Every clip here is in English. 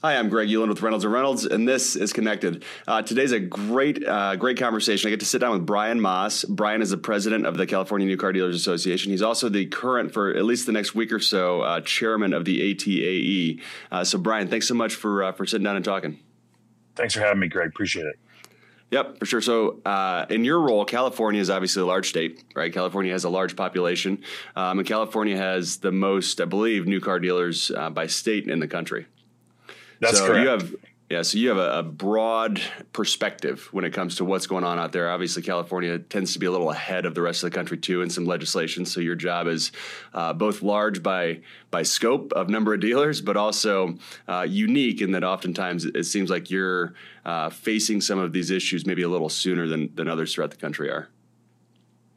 Hi, I'm Greg Euland with Reynolds and Reynolds, and this is Connected. Uh, today's a great, uh, great conversation. I get to sit down with Brian Maas. Brian is the president of the California New Car Dealers Association. He's also the current, for at least the next week or so, uh, chairman of the ATAE. Uh, so, Brian, thanks so much for uh, for sitting down and talking. Thanks for having me, Greg. Appreciate it. Yep, for sure. So, uh, in your role, California is obviously a large state, right? California has a large population, um, and California has the most, I believe, new car dealers by state in the country. That's so correct. You have yeah, so you have a, a, broad perspective when it comes to what's going on out there. Obviously, California tends to be a little ahead of the rest of the country too in some legislation. So your job is uh, both large by by scope of number of dealers, but also uh, unique in that oftentimes it seems like you're uh, facing some of these issues maybe a little sooner than than others throughout the country are.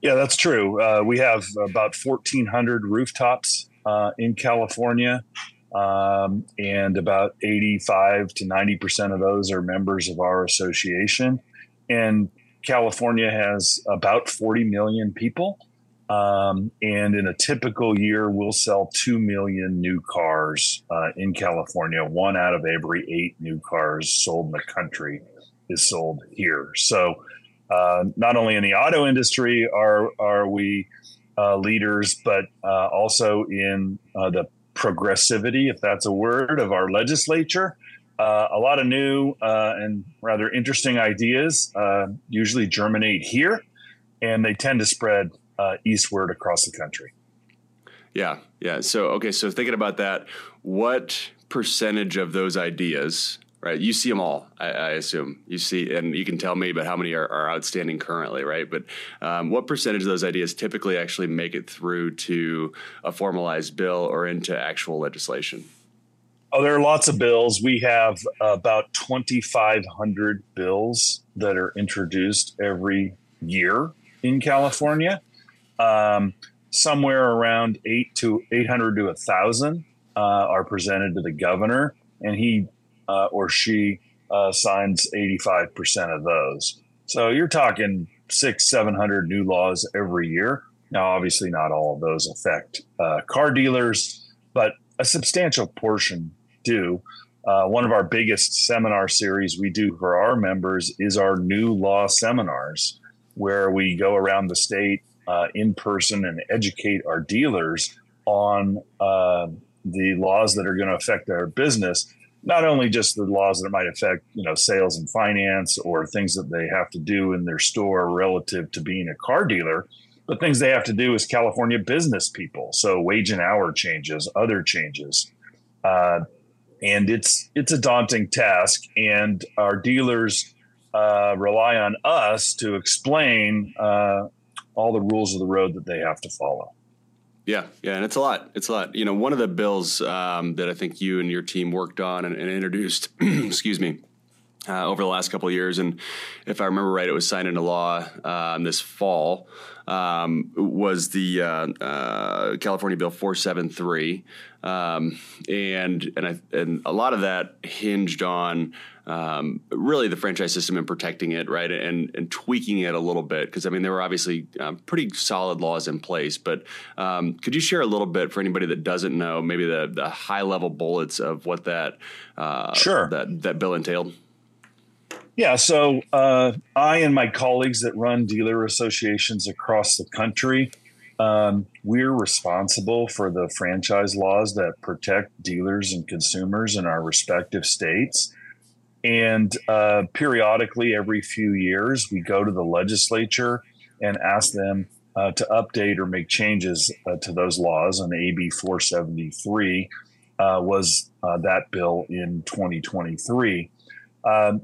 Yeah, that's true. Uh, we have about 1,400 rooftops uh, in California um, and about 85 to 90 percent of those are members of our association. And California has about 40 million people. Um, and in a typical year, we'll sell 2 million new cars uh, in California. One out of every eight new cars sold in the country is sold here. So, uh, not only in the auto industry are, are we uh, leaders, but uh, also in uh, the progressivity, if that's a word, of our legislature. Uh, a lot of new uh, and rather interesting ideas uh, usually germinate here, and they tend to spread uh, eastward across the country. Yeah, yeah. So, okay, so thinking about that, what percentage of those ideas right? You see them all, I, I, assume. You see, and you can tell me about how many are, are outstanding currently, right? But um, what percentage of those ideas typically actually make it through to a formalized bill or into actual legislation? Oh, there are lots of bills. We have about 2,500 bills that are introduced every year in California. Um, somewhere around eight to 800 to 1,000 uh, are presented to the governor, and he uh, or she uh, signs 85% of those. So you're talking six, 700 new laws every year. Now, obviously, not all of those affect uh, car dealers, but a substantial portion do. Uh, one of our biggest seminar series we do for our members is our new law seminars, where we go around the state uh, in person and educate our dealers on uh, the laws that are going to affect their business not only just the laws that might affect you know sales and finance or things that they have to do in their store relative to being a car dealer but things they have to do as california business people. So wage and hour changes other changes. Uh, and it's it's a daunting task and our dealers uh, rely on us to explain uh, all the rules of the road that they have to follow yeah, yeah, and it's a lot. It's a lot. You know, one of the bills um, that I think you and your team worked on and, and introduced, excuse me, uh, over the last couple of years, and if I remember right, it was signed into law um, this fall. Um, was the uh, uh, California Bill 473, um, and and I, and a lot of that hinged on um, really the franchise system and protecting it, right, and and tweaking it a little bit because I mean there were obviously um, pretty solid laws in place, but um, could you share a little bit for anybody that doesn't know, maybe the the high level bullets of what that uh, sure that that bill entailed? Yeah, so uh, I and my colleagues that run dealer associations across the country, um, we're responsible for the franchise laws that protect dealers and consumers in our respective states. And uh, periodically, every few years, we go to the legislature and ask them uh, to update or make changes uh, to those laws. And AB 473 uh, was uh, that bill in 2023. Um,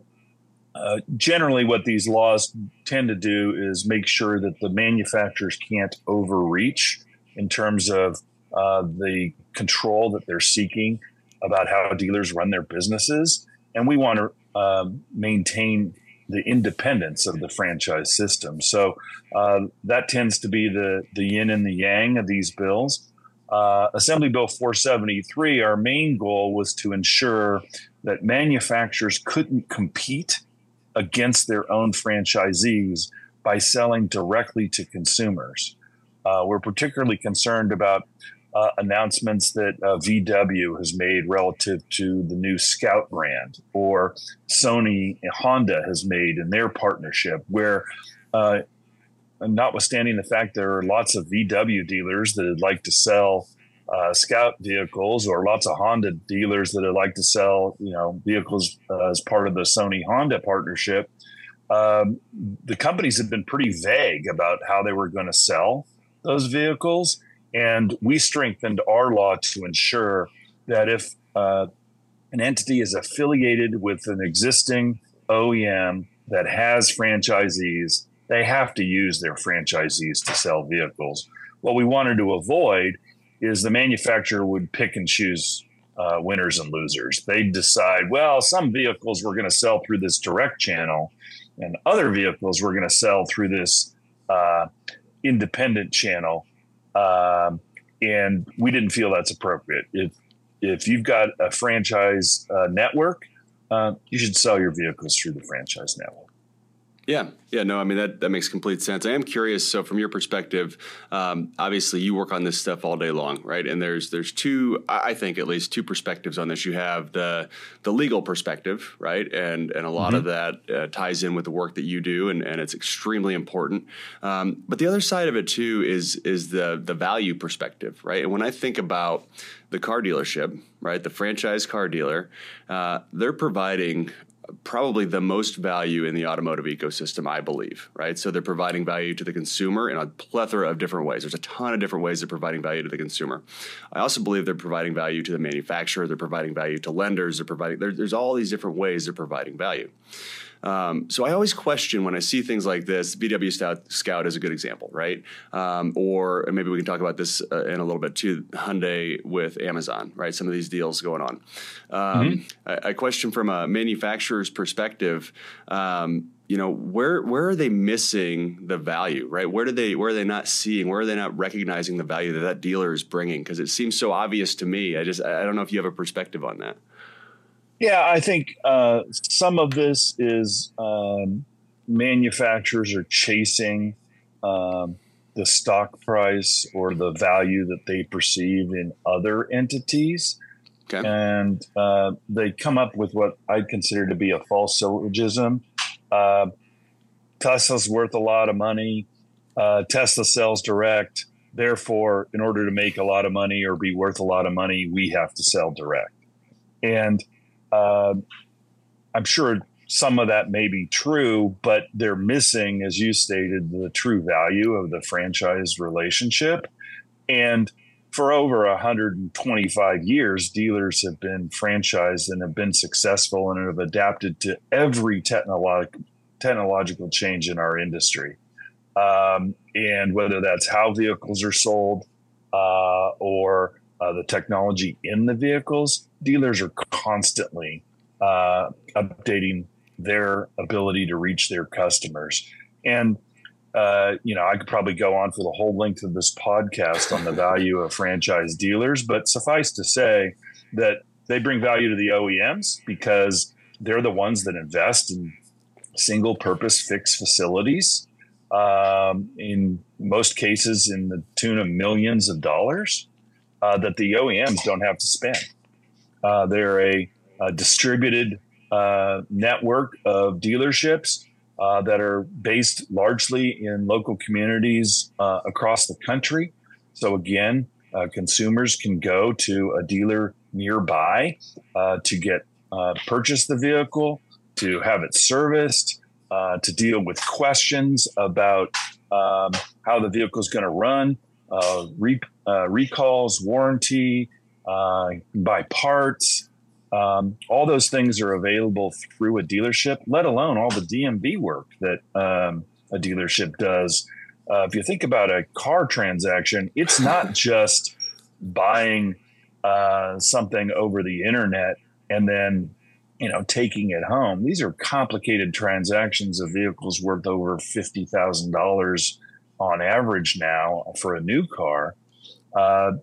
uh, generally, what these laws tend to do is make sure that the manufacturers can't overreach in terms of the control that they're seeking about how dealers run their businesses and we want to uh, maintain the independence of the franchise system. So uh, that tends to be the the yin and the yang of these bills. Uh, Assembly Bill 473, our main goal was to ensure that manufacturers couldn't compete against their own franchisees by selling directly to consumers. Uh, we're particularly concerned about uh, announcements that uh, VW has made relative to the new Scout brand, or Sony and Honda has made in their partnership, where uh, notwithstanding the fact there are lots of VW dealers that would like to sell uh, Scout vehicles, or lots of Honda dealers that would like to sell, you know, vehicles uh, as part of the Sony Honda partnership. Um, the companies have been pretty vague about how they were going to sell those vehicles, and we strengthened our law to ensure that if uh, an entity is affiliated with an existing OEM that has franchisees, they have to use their franchisees to sell vehicles. What we wanted to avoid is the manufacturer would pick and choose uh, winners and losers. They'd decide, well, some vehicles we're going to sell through this direct channel, and other vehicles we're going to sell through this uh, independent channel. Um, and we didn't feel that's appropriate. If if you've got a franchise uh, network, uh, you should sell your vehicles through the franchise network. Yeah, yeah, no, I mean that that makes complete sense. I am curious. So, from your perspective, um, obviously you work on this stuff all day long, right? And there's there's two, I think at least two perspectives on this. You have the the legal perspective, right? And and a lot mm-hmm. of that uh, ties in with the work that you do, and, and it's extremely important. Um, but the other side of it too is is the the value perspective, right? And when I think about the car dealership, right, the franchise car dealer, uh, they're providing probably the most value in the automotive ecosystem, I believe, right? So they're providing value to the consumer in a plethora of different ways. There's a ton of different ways they're providing value to the consumer. I also believe they're providing value to the manufacturer, they're providing value to lenders, they're providing, there's all these different ways they're providing value. Um, so I always question when I see things like this. VW Scout, Scout is a good example, right? Um, or maybe we can talk about this uh, in a little bit too. Hyundai with Amazon, right? Some of these deals going on. Um, mm-hmm. I, I, question from a manufacturer's perspective. Um, you know where where are they missing the value right where do they where are they not seeing where are they not recognizing the value that that dealer is bringing because it seems so obvious to me i just i don't know if you have a perspective on that yeah, I think uh, some of this is um, manufacturers are chasing um, the stock price or the value that they perceive in other entities. Okay. And uh, they come up with what I'd consider to be a false syllogism. Uh, Tesla's worth a lot of money. Uh, Tesla sells direct. Therefore, in order to make a lot of money or be worth a lot of money, we have to sell direct. And uh, I'm sure some of that may be true, but they're missing, as you stated, the true value of the franchise relationship. And for over 125 years, dealers have been franchised and have been successful and have adapted to every technolog- technological change in our industry. Um, and whether that's how vehicles are sold uh, or uh, the technology in the vehicles, dealers are constantly uh, updating their ability to reach their customers. And, uh, you know, I could probably go on for the whole length of this podcast on the value of franchise dealers, but suffice to say that they bring value to the OEMs because they're the ones that invest in single purpose fixed facilities. Um, in most cases, in the tune of millions of dollars uh, that the OEMs don't have to spend. Uh, they're a, a distributed uh, network of dealerships uh, that are based largely in local communities uh, across the country. So, again, uh, consumers can go to a dealer nearby to get purchase the vehicle, to have it serviced, to deal with questions about um, how the vehicle is going to run, re- uh, recalls, warranty, uh, buy parts. Um, all those things are available through a dealership, let alone all the DMV work that um, a dealership does. Uh, if you think about a car transaction, it's not just buying uh, something over the internet and then you know taking it home. These are complicated transactions of vehicles worth over fifty thousand dollars on average now for a new car. Uh,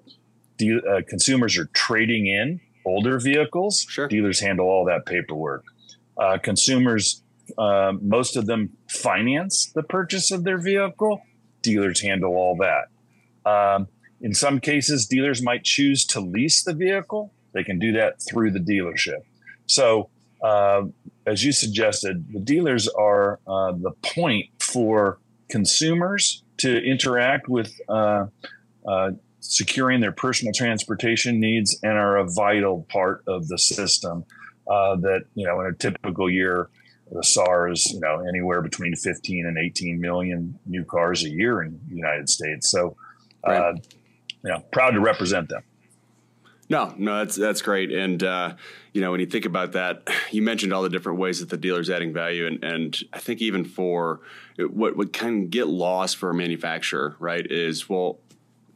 de- uh, consumers are trading in older vehicles. Sure. Dealers handle all that paperwork. Uh, consumers, uh, most of them finance the purchase of their vehicle. Dealers handle all that. Um, in some cases, dealers might choose to lease the vehicle. They can do that through the dealership. So, uh, as you suggested, the dealers are uh, the point for consumers to interact with uh, uh securing their personal transportation needs and are a vital part of the system. Uh, that you know, in a typical year, the SAAR's, you know, anywhere between 15 and 18 million new cars a year in the United States. So, uh, right. uh, you know, proud to represent them. No, no, that's that's great. And uh, you know, when you think about that, you mentioned all the different ways that the dealer's adding value, and and I think even for what what can get lost for a manufacturer, right, is well,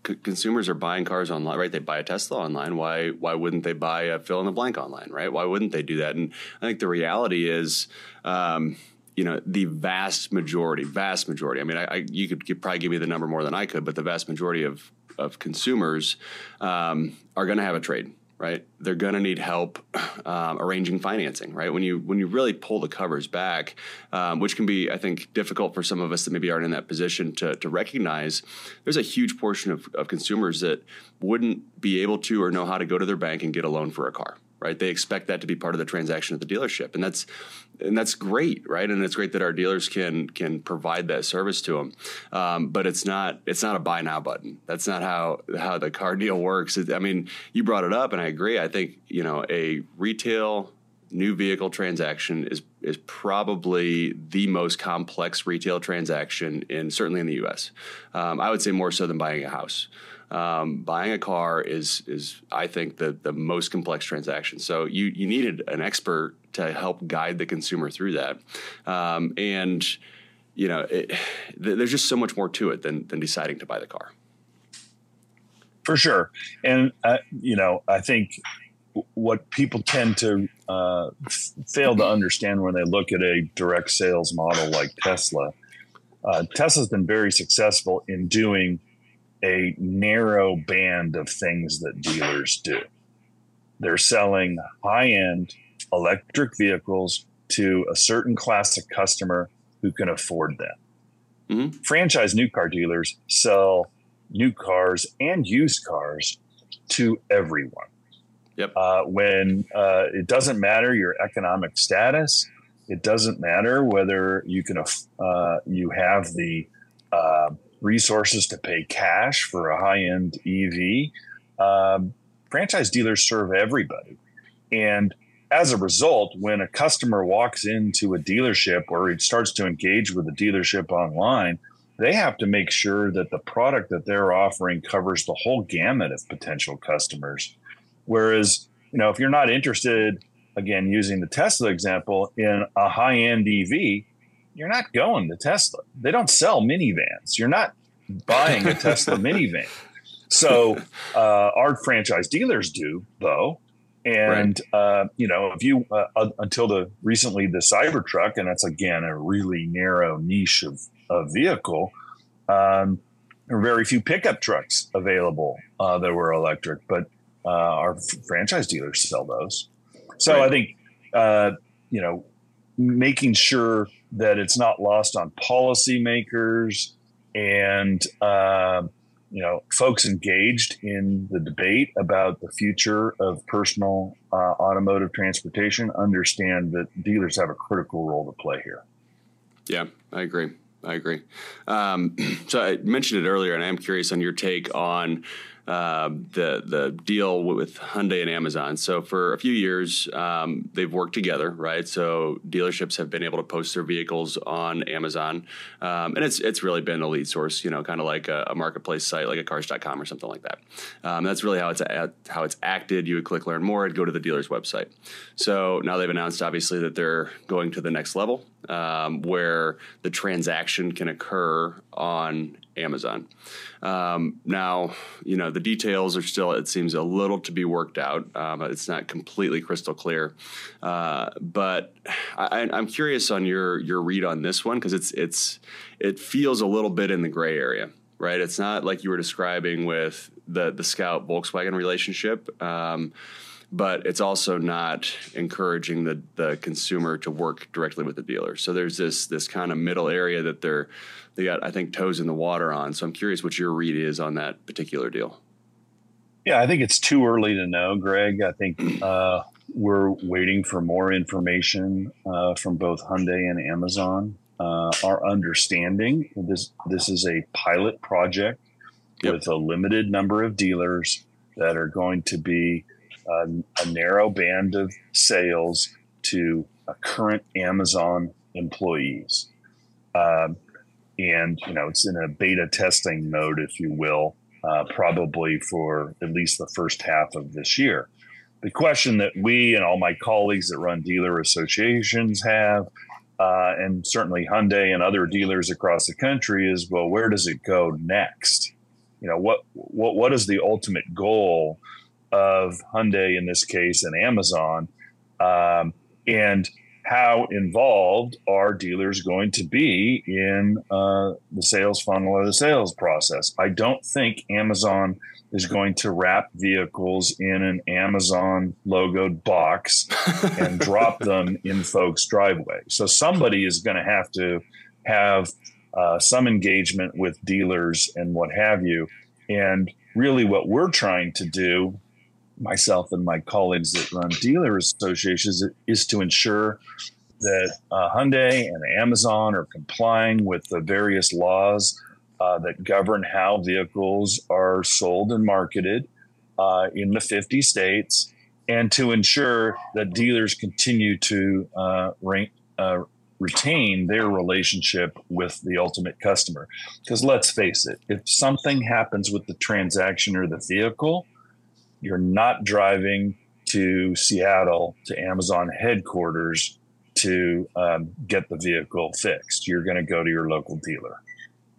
consumers are buying cars online, right? They buy a Tesla online. Why why wouldn't they buy a fill in the blank online, right? Why wouldn't they do that? And I think the reality is. Um, you know the vast majority, vast majority. I mean, I, I you could probably give me the number more than I could, but the vast majority of of consumers um, are going to have a trade right? They're going to need help um, arranging financing, right? When you when you really pull the covers back, um, which can be, I think, difficult for some of us that maybe aren't in that position to, to recognize. There's a huge portion of, of consumers that wouldn't be able to or know how to go to their bank and get a loan for a car, right? They expect that to be part of the transaction at the dealership, and that's and that's great, right? And it's great that our dealers can can provide that service to them. Um, but it's not it's not a buy now button. That's not how how the car deal works. It, I mean, you brought it up, and I agree. I think you know a retail new vehicle transaction is is probably the most complex retail transaction in certainly in the U.S. Um, I would say more so than buying a house. Um, buying a car is is I think the the most complex transaction. So you you needed an expert to help guide the consumer through that, um, and you know it, there's just so much more to it than than deciding to buy the car. For sure, and uh, you know I think what people tend to uh, fail to understand when they look at a direct sales model like Tesla. Uh, Tesla's been very successful in doing a narrow band of things that dealers do. They're selling high end electric vehicles to a certain class of customer who can afford them. Mm-hmm. Franchise new car dealers sell new cars and used cars to everyone. Yep. Uh, when uh, it doesn't matter your economic status, it doesn't matter whether you can uh, you have the uh, resources to pay cash for a high end EV. Um, franchise dealers serve everybody. And as a result, when a customer walks into a dealership or it starts to engage with a dealership online, they have to make sure that the product that they're offering covers the whole gamut of potential customers. Whereas, you know, if you're not interested, again, using the Tesla example, in a high end EV, you're not going to Tesla. They don't sell minivans. You're not buying a Tesla minivan. So uh, our franchise dealers do, though. And right. uh, you know, if you uh, uh, until the recently the Cybertruck, and that's again a really narrow niche of, of vehicle. Um, there are very few pickup trucks available uh, that were electric, but uh, our f- franchise dealers sell those. So right. I think uh, you know, making sure that it's not lost on policymakers and uh, you know folks engaged in the debate about the future of personal uh, automotive transportation understand that dealers have a critical role to play here. Yeah, I agree. I agree. Um, so I mentioned it earlier, and I'm curious on your take on uh, the the deal with Hyundai and Amazon. So for a few years, um, they've worked together, right? So dealerships have been able to post their vehicles on Amazon, um, and it's it's really been a lead source, you know, kind of like a, a, marketplace site like a Cars.com or something like that. Um, that's really how it's how it's acted. You would click learn more, and go to the dealer's website. So now they've announced, obviously, that they're going to the next level, um, where the transaction can occur on Amazon. Um, now, you know, the details are still, it seems, a little to be worked out. Um, it's not completely crystal clear. Uh, but I, am curious on your your read on this one because it's it's it feels a little bit in the gray area, right? It's not like you were describing with the the Scout Volkswagen relationship. Um, but it's also not encouraging the the consumer to work directly with the dealer. So there's this this kind of middle area that they're they got I think toes in the water on. So I'm curious what your read is on that particular deal. Yeah, I think it's too early to know, Greg. I think uh, we're waiting for more information uh, from both Hyundai and Amazon. Uh, our understanding this this is a pilot project yep. with a limited number of dealers that are going to be a, a narrow band of sales to current Amazon employees. Um, and you know it's in a beta testing mode, if you will, uh, probably for at least the first half of this year. The question that we and all my colleagues that run dealer associations have, uh, and certainly Hyundai and other dealers across the country, is well, where does it go next? You know, what what what is the ultimate goal of Hyundai in this case and Amazon, um, and how involved are dealers going to be in uh, the sales funnel or the sales process? I don't think Amazon is going to wrap vehicles in an Amazon logoed box and drop them in folks' driveway. So somebody is going to have to have uh, some engagement with dealers and what have you. And really, what we're trying to do, myself and my colleagues that run dealer associations, is to ensure that uh, Hyundai and Amazon are complying with the various laws uh, that govern how vehicles are sold and marketed uh, in the 50 states, and to ensure that dealers continue to uh, rank, uh, retain their relationship with the ultimate customer. Because let's face it, if something happens with the transaction or the vehicle, you're not driving to Seattle to Amazon headquarters to um, get the vehicle fixed. You're going to go to your local dealer.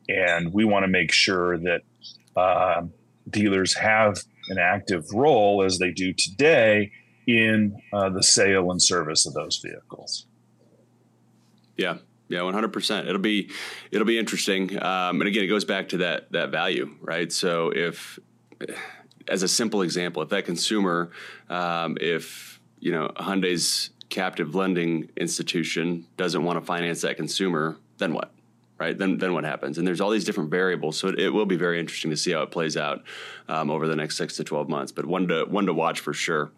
And we want to make sure that uh, dealers have an active role, as they do today, in uh, the sale and service of those vehicles. Yeah, yeah, one hundred percent. It'll be it'll be interesting, um, and again, it goes back to that that value, right? So if, as a simple example, if that consumer, um, if you know Hyundai's captive lending institution doesn't want to finance that consumer, then what? Right? Then then what happens? And there's all these different variables, so it, it will be very interesting to see how it plays out um, over the next six to twelve months. But one to one to watch for sure.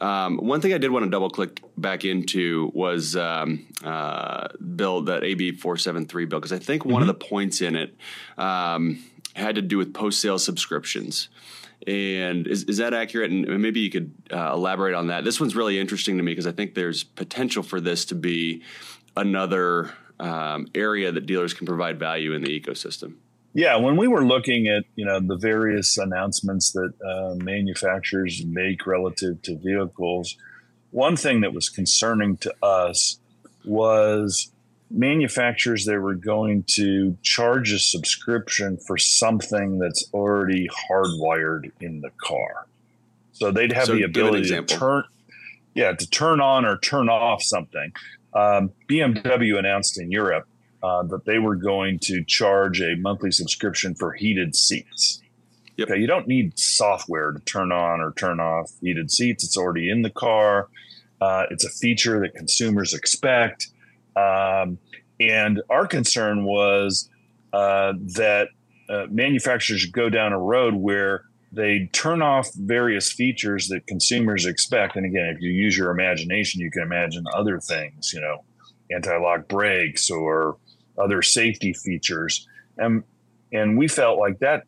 Um, one thing I did want to double click back into was um, uh, bill that AB four seven three bill because I think mm-hmm. one of mm-hmm. the points in it um, had to do with post sale subscriptions. And is, is that accurate? And maybe you could uh, elaborate on that. This one's really interesting to me because I think there's potential for this to be another um, area that dealers can provide value in the ecosystem. Yeah, when we were looking at you know the various announcements that uh, manufacturers make relative to vehicles, one thing that was concerning to us was manufacturers they were going to charge a subscription for something that's already hardwired in the car. So they'd have so the ability to turn, yeah, to turn on or turn off something. Um, BMW announced in Europe uh, that they were going to charge a monthly subscription for heated seats. Yep. Okay, you don't need software to turn on or turn off heated seats. It's already in the car. Uh, it's a feature that consumers expect. Um, and our concern was uh, that uh, manufacturers go down a road where they turn off various features that consumers expect. And again, if you use your imagination, you can imagine other things, you know, anti-lock brakes or other safety features. And and we felt like that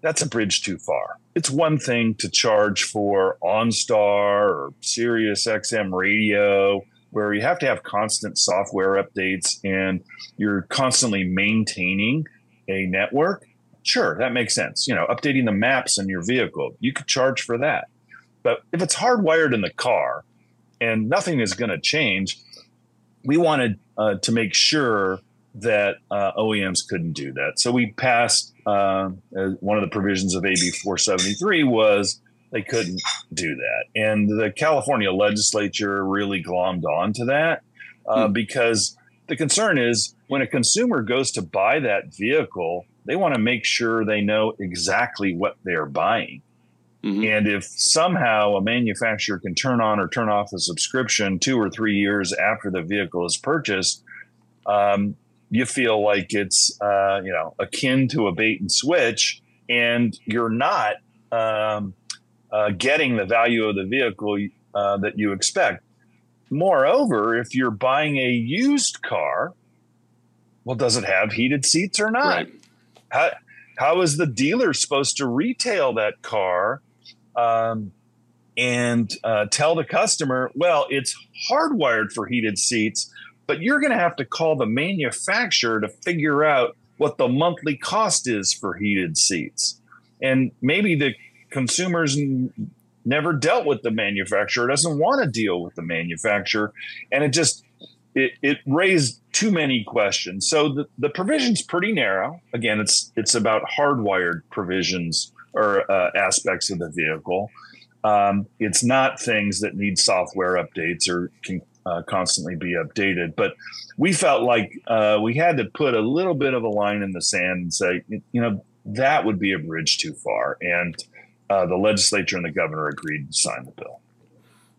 that's a bridge too far. It's one thing to charge for OnStar or Sirius XM radio where you have to have constant software updates and you're constantly maintaining a network, sure, that makes sense. You know, updating the maps in your vehicle, you could charge for that. But if it's hardwired in the car and nothing is going to change, we wanted uh, to make sure that uh, OEMs couldn't do that. So we passed uh, one of the provisions of AB 473 was they couldn't do that. And the California legislature really glommed on to that uh, hmm. because the concern is when a consumer goes to buy that vehicle, they want to make sure they know exactly what they're buying. Mm-hmm. And if somehow a manufacturer can turn on or turn off a subscription two or three years after the vehicle is purchased, um, you feel like it's uh, you know akin to a bait and switch, and you're not um, uh, getting the value of the vehicle uh, that you expect. Moreover, if you're buying a used car, well, does it have heated seats or not? Right. How, how is the dealer supposed to retail that car um, and uh, tell the customer, well, it's hardwired for heated seats, but you're going to have to call the manufacturer to figure out what the monthly cost is for heated seats. And maybe the consumers never dealt with the manufacturer, doesn't want to deal with the manufacturer, and it just it, it raised too many questions. So the, the provision's pretty narrow. Again, it's it's about hardwired provisions or uh, aspects of the vehicle. Um, it's not things that need software updates or can uh, constantly be updated. But we felt like uh, we had to put a little bit of a line in the sand and say, you know, that would be a bridge too far. And uh, the legislature and the governor agreed to sign the bill.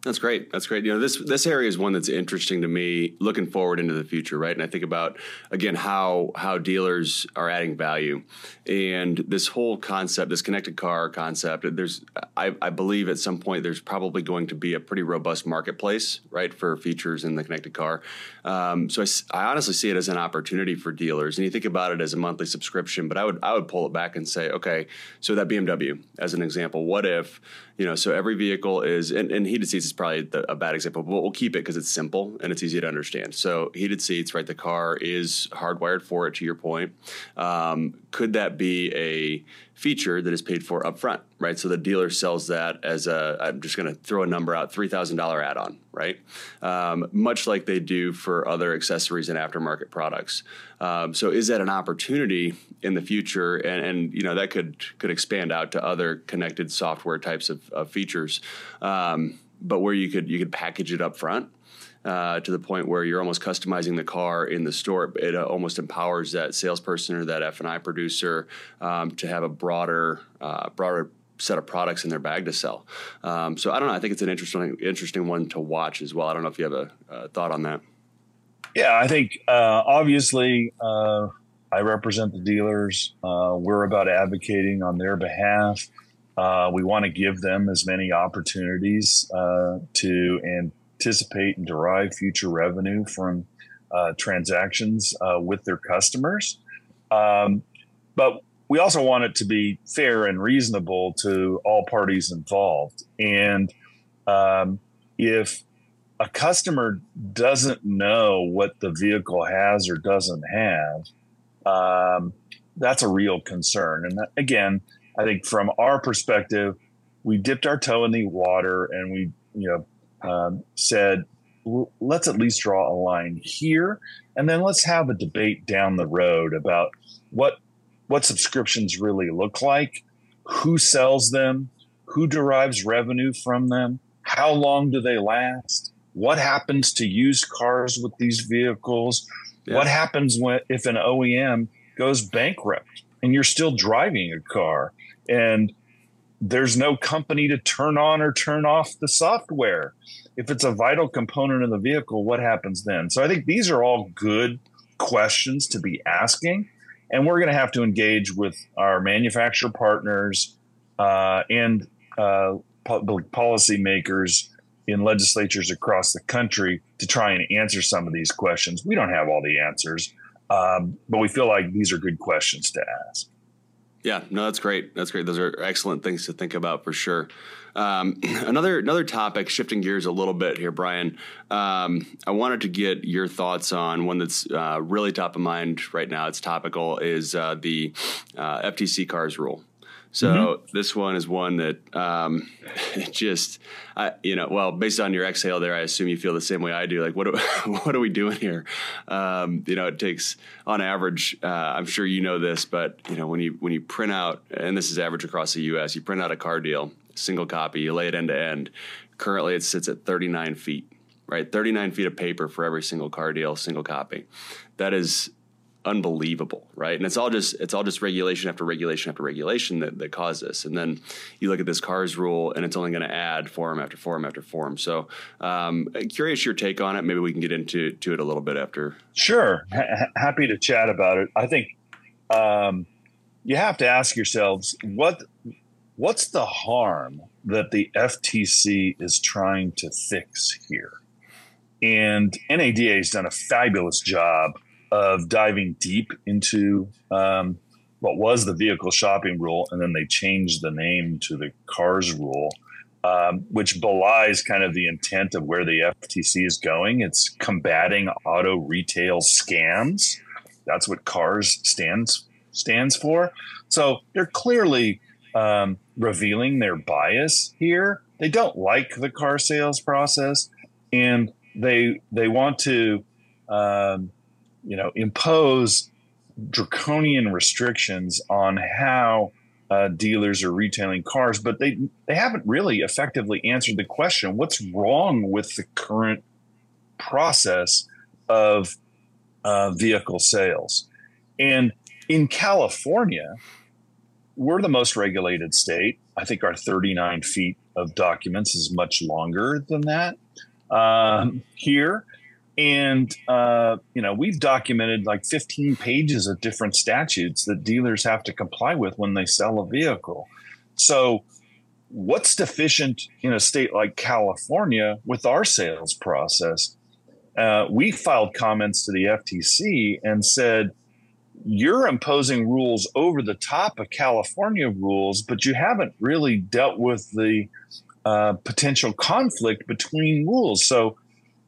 That's great. That's great. You know, this this area is one that's interesting to me looking forward into the future, right? And I think about again how how dealers are adding value, and this whole concept, this connected car concept. There's, I, I believe, at some point there's probably going to be a pretty robust marketplace, right, for features in the connected car. Um, so I, I honestly see it as an opportunity for dealers, and you think about it as a monthly subscription. But I would I would pull it back and say, okay, so that BMW as an example, what if you know, so every vehicle is, and, and heated seats is probably the, a bad example, but we'll keep it because it's simple and it's easy to understand. So heated seats, right? The car is hardwired for it. To your point, um, could that be a feature that is paid for upfront, right? So the dealer sells that as a, I'm just going to throw a number out, $3,000 add on, right? Um, much like they do for other accessories and aftermarket products. Um, so is that an opportunity in the future? And, and, you know, that could, could expand out to other connected software types of, of features. Um, but where you could, you could package it up front uh, to the point where you're almost customizing the car in the store. It uh, almost empowers that salesperson or that F and I producer um, to have a broader, uh, broader set of products in their bag to sell. Um, so I don't know. I think it's an interesting, interesting one to watch as well. I don't know if you have a, a thought on that. Yeah, I think uh, obviously uh, I represent the dealers. Uh, we're about advocating on their behalf. we want to give them as many opportunities to and anticipate and derive future revenue from uh, transactions uh, with their customers. Um, but we also want it to be fair and reasonable to all parties involved. And um, if a customer doesn't know what the vehicle has or doesn't have, um, that's a real concern. And that, again, I think from our perspective, we dipped our toe in the water and we, you know, um, said, let's at least draw a line here, and then let's have a debate down the road about what what subscriptions really look like, who sells them, who derives revenue from them, how long do they last, what happens to used cars with these vehicles, yeah. what happens when if an OEM goes bankrupt and you're still driving a car and there's no company to turn on or turn off the software. If it's a vital component of the vehicle, what happens then? So I think these are all good questions to be asking. And we're going to have to engage with our manufacturer partners uh, and uh, public policymakers in legislatures across the country to try and answer some of these questions. We don't have all the answers, um, but we feel like these are good questions to ask. Yeah, no, that's great. That's great. Those are excellent things to think about for sure. Um, another another topic, shifting gears a little bit here, Brian. Um, I wanted to get your thoughts on one that's uh, really top of mind right now. It's topical. Is uh, the uh, FTC cars rule? So mm-hmm. this one is one that um, just, I, you know, well, based on your exhale there, I assume you feel the same way I do. Like, what, are, what are we doing here? Um, you know, it takes, on average, uh, I'm sure you know this, but you know, when you when you print out, and this is average across the U.S., you print out a car deal, single copy, you lay it end to end. Currently, it sits at 39 feet, right? 39 feet of paper for every single car deal, single copy. That is unbelievable, right? And it's all just it's all just regulation after regulation after regulation that, that this. And then you look at this cars rule, and it's only going to add form after form after form. So, um, curious your take on it. Maybe we can get into to it a little bit after. Sure, H- happy to chat about it. I think um, you have to ask yourselves what what's the harm that the FTC is trying to fix here. And NADA has done a fabulous job of diving deep into um, what was the vehicle shopping rule, and then they changed the name to the cars rule, um, which belies kind of the intent of where the FTC is going. It's combating auto retail scams. That's what cars stands stands for. So they're clearly um, revealing their bias here. They don't like the car sales process, and they they want to um, you know, impose draconian restrictions on how uh, dealers are retailing cars, but they they haven't really effectively answered the question: What's wrong with the current process of uh, vehicle sales? And in California, we're the most regulated state. I think our 39 feet of documents is much longer than that. Um, here, and, uh, you know, we've documented like 15 pages of different statutes that dealers have to comply with when they sell a vehicle. So, what's deficient in a state like California with our sales process? Uh, we filed comments to the FTC and said, you're imposing rules over the top of California rules, but you haven't really dealt with the uh, potential conflict between rules. So,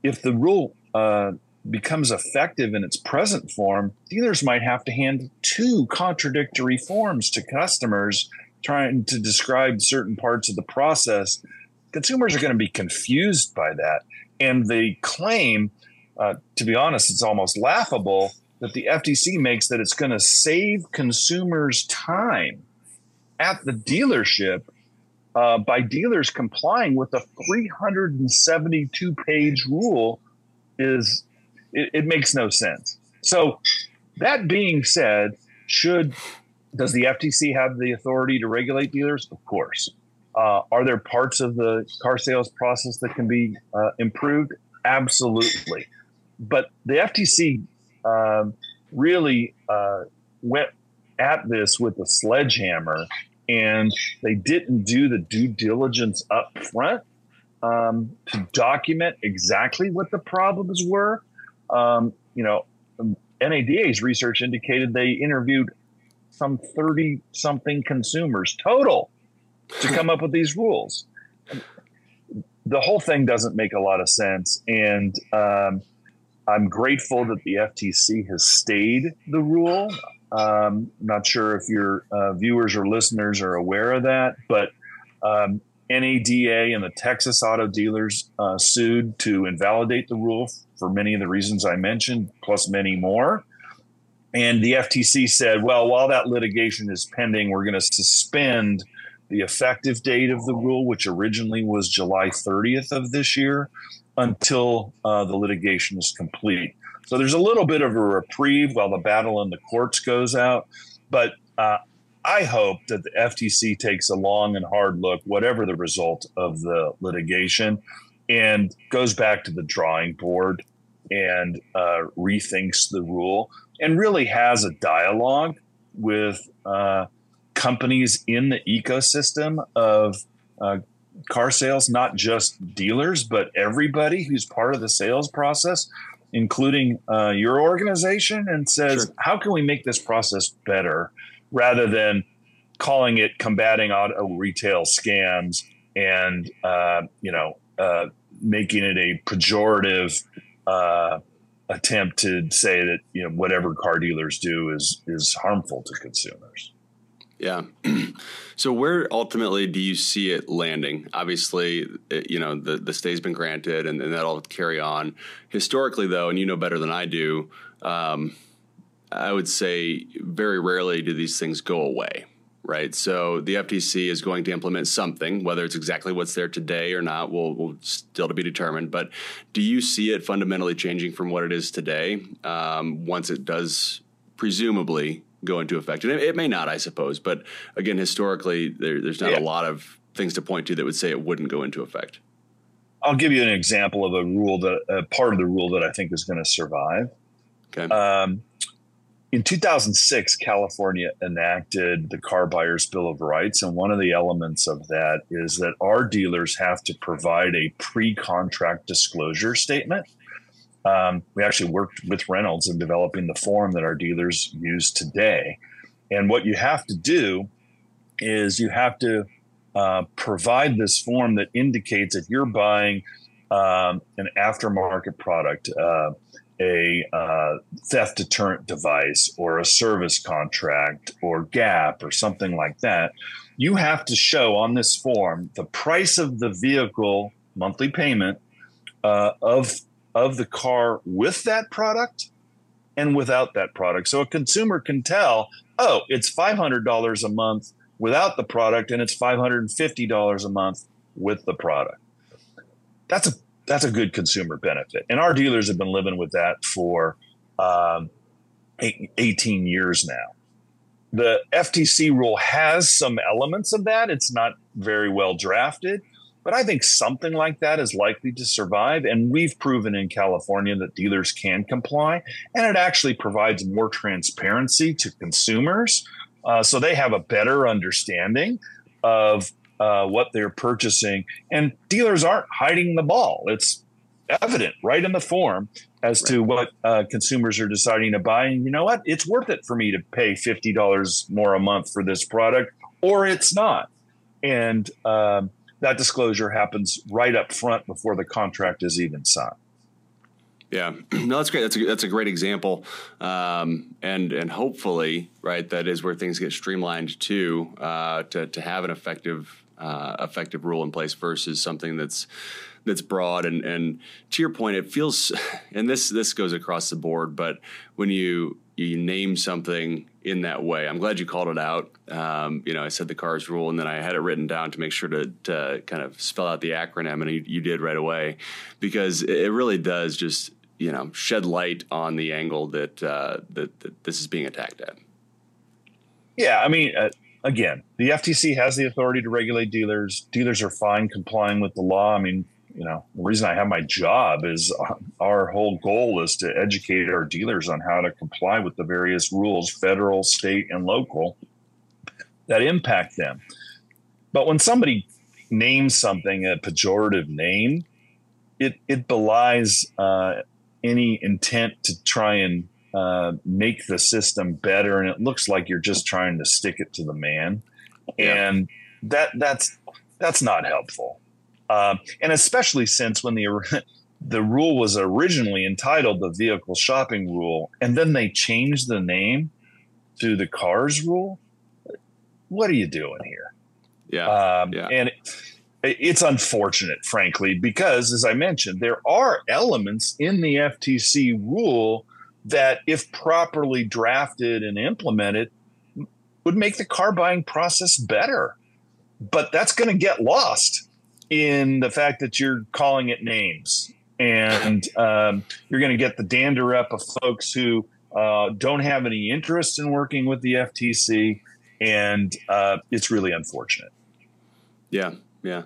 if the rule uh, becomes effective in its present form, dealers might have to hand two contradictory forms to customers trying to describe certain parts of the process. Consumers are going to be confused by that. And the claim, uh, to be honest, it's almost laughable that the FTC makes that it's going to save consumers time at the dealership uh, by dealers complying with a 372 page rule is it, it makes no sense. So that being said, should does the FTC have the authority to regulate dealers? Of course. Uh, are there parts of the car sales process that can be uh, improved? Absolutely. But the FTC um, really uh, went at this with a sledgehammer and they didn't do the due diligence up front um, to document exactly what the problems were. Um, you know, NADA's research indicated they interviewed some 30 something consumers total to come up with these rules. The whole thing doesn't make a lot of sense. And um, I'm grateful that the FTC has stayed the rule. Um, not sure if your uh, viewers or listeners are aware of that, but um, NADA and the Texas auto dealers uh, sued to invalidate the rule for many of the reasons I mentioned, plus many more. And the FTC said, well, while that litigation is pending, we're going to suspend the effective date of the rule, which originally was July 30th of this year, until uh, the litigation is complete. So there's a little bit of a reprieve while the battle in the courts goes out. But uh, I hope that the FTC takes a long and hard look, whatever the result of the litigation, and goes back to the drawing board and uh, rethinks the rule and really has a dialogue with uh, companies in the ecosystem of uh, car sales, not just dealers, but everybody who's part of the sales process, including uh, your organization, and says, sure. how can we make this process better? Rather than calling it combating auto retail scams and uh, you know uh, making it a pejorative uh, attempt to say that you know whatever car dealers do is is harmful to consumers. Yeah. so where ultimately do you see it landing? Obviously, it, you know the the stay's been granted, and, and, that'll carry on. Historically, though, and you know better than I do. Um, I would say very rarely do these things go away, right? So the FTC is going to implement something, whether it's exactly what's there today or not, will will still to be determined. But do you see it fundamentally changing from what it is today um, once it does presumably go into effect. And it, it, may not, I suppose. But again, historically, there, there's not yeah. a lot of things to point to that would say it wouldn't go into effect. I'll give you an example of a rule that a part of the rule that I think is going to survive. Okay. Um, in 2006, California enacted the Car Buyers Bill of Rights, and one of the elements of that is that our dealers have to provide a pre-contract disclosure statement. Um, we actually worked with Reynolds in developing the form that our dealers use today. And what you have to do is you have to uh, provide this form that indicates if you're buying um, an aftermarket product, uh, a uh, theft deterrent device, or a service contract, or GAP, or something like that, you have to show on this form the price of the vehicle monthly payment uh, of of the car with that product and without that product. So a consumer can tell, oh, it's five hundred dollars a month without the product, and it's $550 a month with the product. That's a that's a good consumer benefit, and our dealers have been living with that for um, 18 years now. The FTC rule has some elements of that. It's not very well drafted, but I think something like that is likely to survive. And we've proven in California that dealers can comply, and it actually provides more transparency to consumers uh, so they have a better understanding of uh, what they're purchasing. And dealers aren't hiding the ball. It's evident right in the form as right. to what uh, consumers are deciding to buy. And you know what? It's worth it for me to pay $50 more a month for this product, or it's not. And um, that disclosure happens right up front before the contract is even signed. Yeah, no, that's great. That's a, that's a great example, um, and and hopefully, right, that is where things get streamlined too, uh, to to have an effective uh, effective rule in place versus something that's that's broad and and to your point, it feels, and this this goes across the board, but when you you name something in that way. I'm glad you called it out. Um, you know, I said the cars rule, and then I had it written down to make sure to, to kind of spell out the acronym, and you, you did right away because it really does just you know shed light on the angle that, uh, that, that this is being attacked at. Yeah, I mean, uh, again, the FTC has the authority to regulate dealers. Dealers are fine complying with the law. I mean, you know, the reason I have my job is our whole goal is to educate our dealers on how to comply with the various rules, federal, state, and local, that impact them. But when somebody names something a pejorative name, it it belies uh, any intent to try and uh, make the system better, and it looks like you're just trying to stick it to the man, yeah. and that that's that's not helpful. Uh, and especially since when the the rule was originally entitled the vehicle shopping rule, and then they changed the name to the cars rule. What are you doing here? Yeah, um, yeah. and. It, it's unfortunate, frankly, because as I mentioned, there are elements in the FTC rule that, if properly drafted and implemented, would make the car buying process better. But that's going to get lost in the fact that you're calling it names. And um, you're going to get the dander up of folks who uh, don't have any interest in working with the FTC. And uh, it's really unfortunate. Yeah, yeah.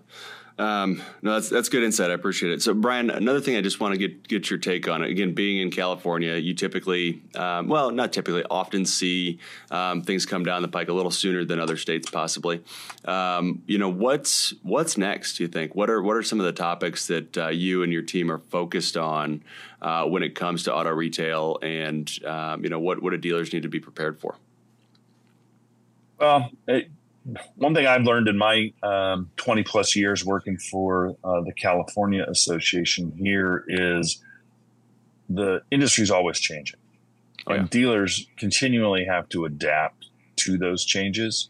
Um, no, that's that's good insight. I appreciate it. So, Brian, another thing I just want to get get your take on it. Again, being in California, you typically, um, well, not typically, often see um, things come down the pike a little sooner than other states, possibly. Um, you know, what's what's next? Do you think? What are what are some of the topics that uh, you and your team are focused on uh, when it comes to auto retail, and um, you know, what what do dealers need to be prepared for? Well. It- one thing I've learned in my um, 20 plus years working for uh, the California Association here is the industry is always changing. Oh, yeah. And dealers continually have to adapt to those changes.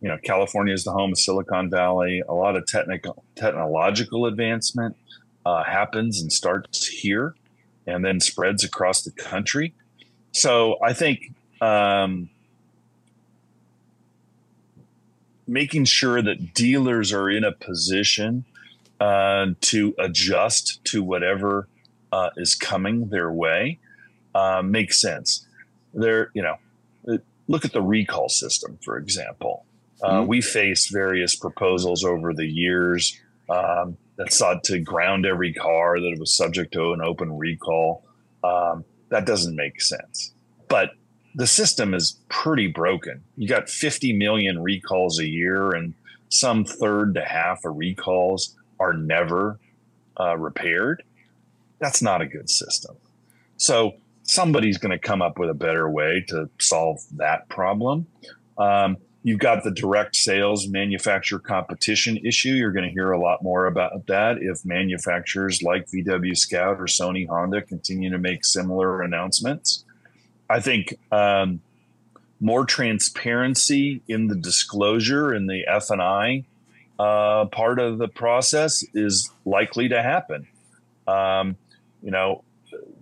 You know, California is the home of Silicon Valley. A lot of technical, technological advancement uh, happens and starts here and then spreads across the country. So I think um, making sure that dealers are in a position uh, to adjust to whatever uh, is coming their way uh, makes sense. there, you know, look at the recall system, for example. Uh, mm-hmm. We faced various proposals over the years um, that sought to ground every car that was subject to an open recall. Um, that doesn't make sense. But the system is pretty broken. You got 50 million recalls a year, and some third to half of recalls are never uh, repaired. That's not a good system. So somebody's going to come up with a better way to solve that problem. Um, you've got the direct sales manufacturer competition issue. You're going to hear a lot more about that if manufacturers like VW Scout or Sony Honda continue to make similar announcements. I think um, more transparency in the disclosure in the F and I uh, part of the process is likely to happen. Um, you know,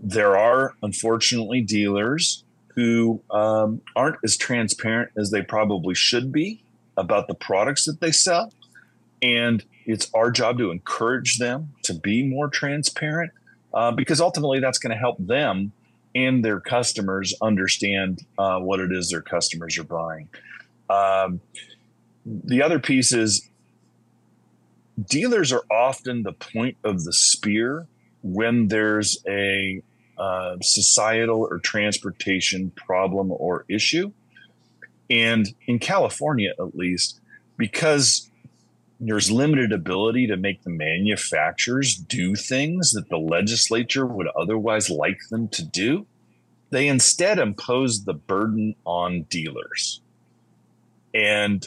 there are unfortunately dealers who um, aren't as transparent as they probably should be about the products that they sell. And it's our job to encourage them to be more transparent uh, because ultimately that's going to help them and their customers understand uh, what it is their customers are buying. Um, the other piece is dealers are often the point of the spear when there's a uh, societal or transportation problem or issue. And in California, at least, because there's limited ability to make the manufacturers do things that the legislature would otherwise like them to do, they instead impose the burden on dealers. And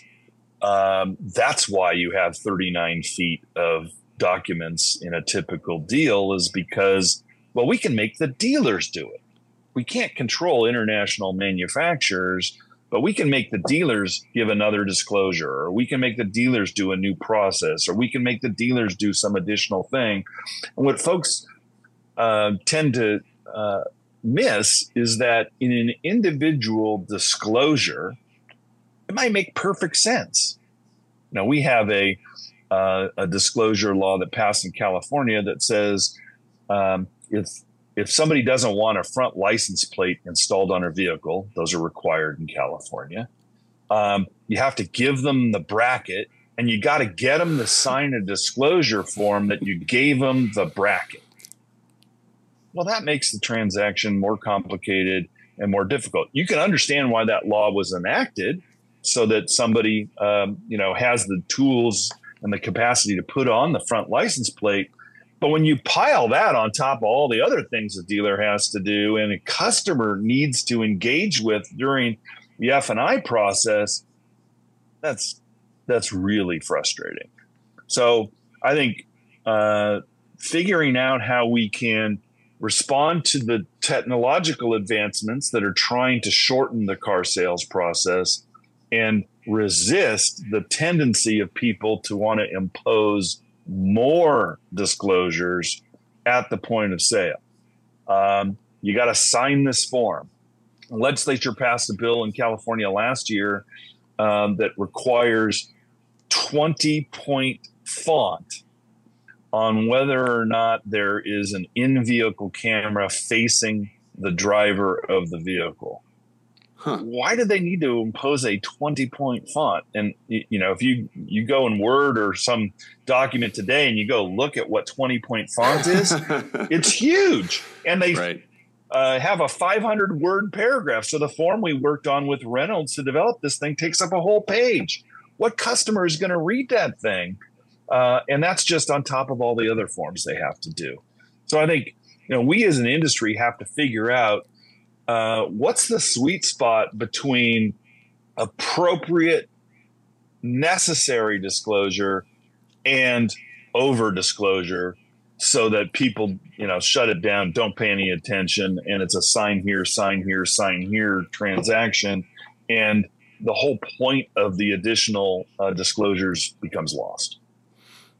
um, that's why you have 39 feet of documents in a typical deal is because, well, we can make the dealers do it. We can't control international manufacturers, but we can make the dealers give another disclosure, or we can make the dealers do a new process, or we can make the dealers do some additional thing. And what folks uh, tend to uh, miss is that in an individual disclosure, it might make perfect sense. Now, we have a uh, a disclosure law that passed in California that says um, if if somebody doesn't want a front license plate installed on a vehicle, those are required in California. Um, you have to give them the bracket, and you got to get them to sign a disclosure form that you gave them the bracket. Well, that makes the transaction more complicated and more difficult. You can understand why that law was enacted, so that somebody, um, you know, has the tools and the capacity to put on the front license plate. But when you pile that on top of all the other things a dealer has to do and a customer needs to engage with during the F and I process, that's that's really frustrating. So I think uh, figuring out how we can respond to the technological advancements that are trying to shorten the car sales process and resist the tendency of people to want to impose more disclosures at the point of sale. Um, you got to sign this form. Legislature passed a bill in California last year um, that requires 20 point font on whether or not there is an in vehicle camera facing the driver of the vehicle. Huh. Why do they need to impose a 20 point font? And you know, if you you go in Word or some document today and you go look at what 20 point font is, it's huge. And they right. uh, have a 500 word paragraph. So the form we worked on with Reynolds to develop this thing takes up a whole page. What customer is going to read that thing? Uh, and that's just on top of all the other forms they have to do. So I think you know we as an industry have to figure out uh, what's the sweet spot between appropriate, necessary disclosure and over disclosure so that people, you know, shut it down, don't pay any attention, and it's a sign here, sign here, sign here transaction. And the whole point of the additional uh, disclosures becomes lost.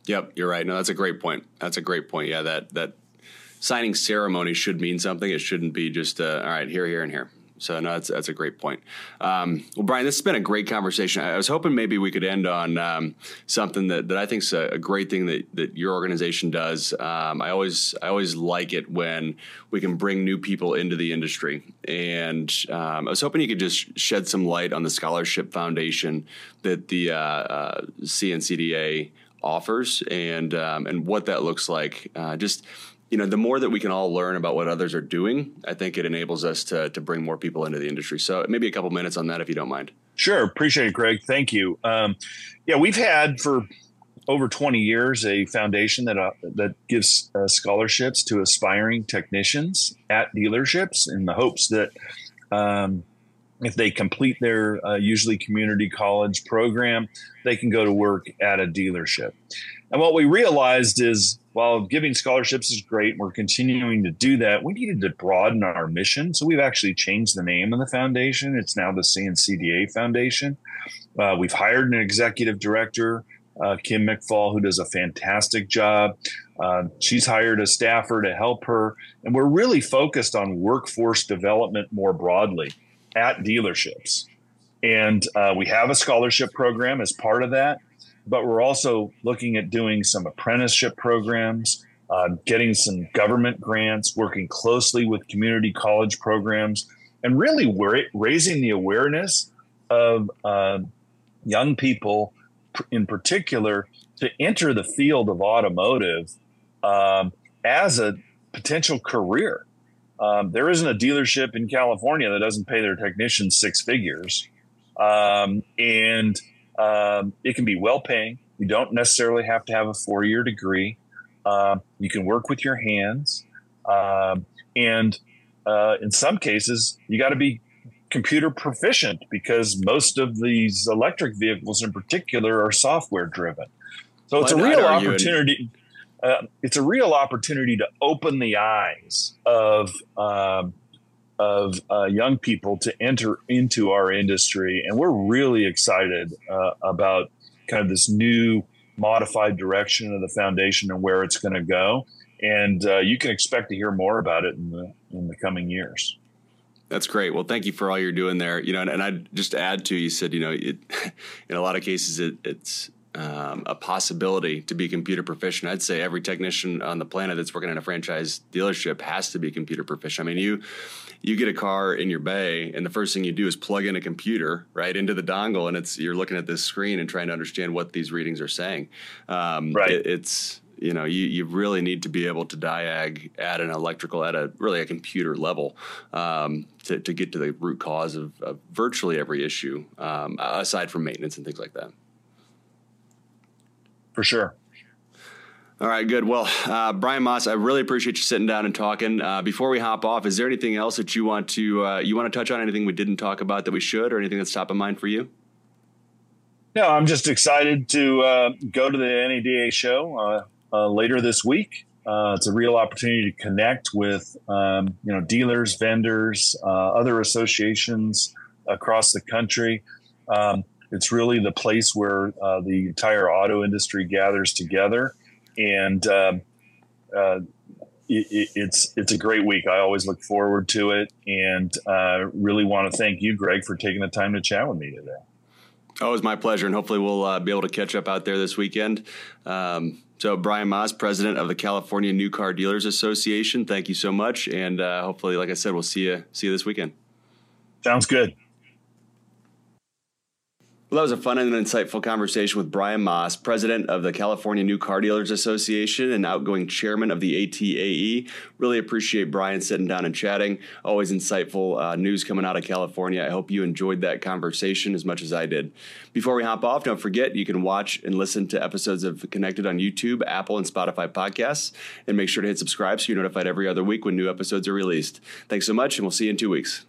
Yep, you're right. No, that's a great point. That's a great point. Yeah, that that signing ceremony should mean something. It shouldn't be just uh, all right here, here, and here. So no, that's that's a great point. Um, well, Brian, this has been a great conversation. I was hoping maybe we could end on um, something that, that I think is a, a, great thing that, that your organization does. Um, I always I always like it when we can bring new people into the industry, and um, I was hoping you could just shed some light on the scholarship foundation that the uh, uh, CNCDA offers and um, and what that looks like. Uh, just you know, the more that we can all learn about what others are doing, I think it enables us to to bring more people into the industry. So maybe a couple minutes on that, if you don't mind. Sure, appreciate it, Greg. Thank you. Um, yeah, we've had for over 20 years a foundation that uh, that gives uh, scholarships to aspiring technicians at dealerships in the hopes that um, if they complete their uh, usually community college program, they can go to work at a dealership. And what we realized is while giving scholarships is great, we're continuing to do that. We needed to broaden our mission. So we've actually changed the name of the foundation. It's now the CNCDA Foundation. Uh, we've hired an executive director, uh, Kim McFall, who does a fantastic job. Uh, she's hired a staffer to help her. And we're really focused on workforce development more broadly at dealerships. And uh, we have a scholarship program as part of that but we're also looking at doing some apprenticeship programs, uh, getting some government grants, working closely with community college programs, and really we're raising the awareness of uh, young people in particular to enter the field of automotive um, as a potential career. Um, there isn't a dealership in California that doesn't pay their technicians six figures. Um, and um, it can be well paying. You don't necessarily have to have a four year degree. Um, you can work with your hands. Um, and uh, in some cases, you got to be computer proficient because most of these electric vehicles in particular are software driven. So well, it's a real opportunity. Uh, it's a real opportunity to open the eyes of um, of uh, young people to enter into our industry. And we're really excited uh, about kind of this new modified direction of the foundation and where it's going to go. And uh, you can expect to hear more about it in the in the coming years. That's great. Well, thank you for all you're doing there. You know, and, and I'd just add to you said, you know, it, in a lot of cases, it, it's um, a possibility to be computer proficient. I'd say every technician on the planet that's working in a franchise dealership has to be computer proficient. I mean, you you get a car in your bay, and the first thing you do is plug in a computer right into the dongle, and it's you're looking at this screen and trying to understand what these readings are saying. Um, right. It, it's you know you, you really need to be able to diag at an electrical at a really a computer level um, to, to get to the root cause of, of virtually every issue um, aside from maintenance and things like that for sure. All right, good. Well, uh, Brian Maas, I really appreciate you sitting down and talking. Uh, before we hop off, is there anything else that you want to uh, you want to touch on? Anything we didn't talk about that we should, or anything that's top of mind for you? No, I'm just excited to uh, go to the NADA show uh, uh, later this week. it's a real opportunity to connect with um, you know dealers, vendors, other associations across the country. Um, it's really the place where the entire auto industry gathers together, and uh, uh, it, it's it's a great week. I always look forward to it, and uh, really want to thank you, Greg, for taking the time to chat with me today. Oh, it was my pleasure, and hopefully we'll uh, be able to catch up out there this weekend. Um, so, Brian Maas, president of the California New Car Dealers Association, thank you so much, and uh, hopefully, like I said, we'll see you see you this weekend. Sounds good. Well, that was a fun and insightful conversation with Brian Maas, president of the California New Car Dealers Association and outgoing chairman of the ATAE. Really appreciate Brian sitting down and chatting. Always insightful uh, news coming out of California. I hope you enjoyed that conversation as much as I did. Before we hop off, don't forget you can watch and listen to episodes of Connected on YouTube, Apple, and Spotify podcasts. And make sure to hit subscribe so you're notified every other week when new episodes are released. Thanks so much, and we'll see you in two weeks.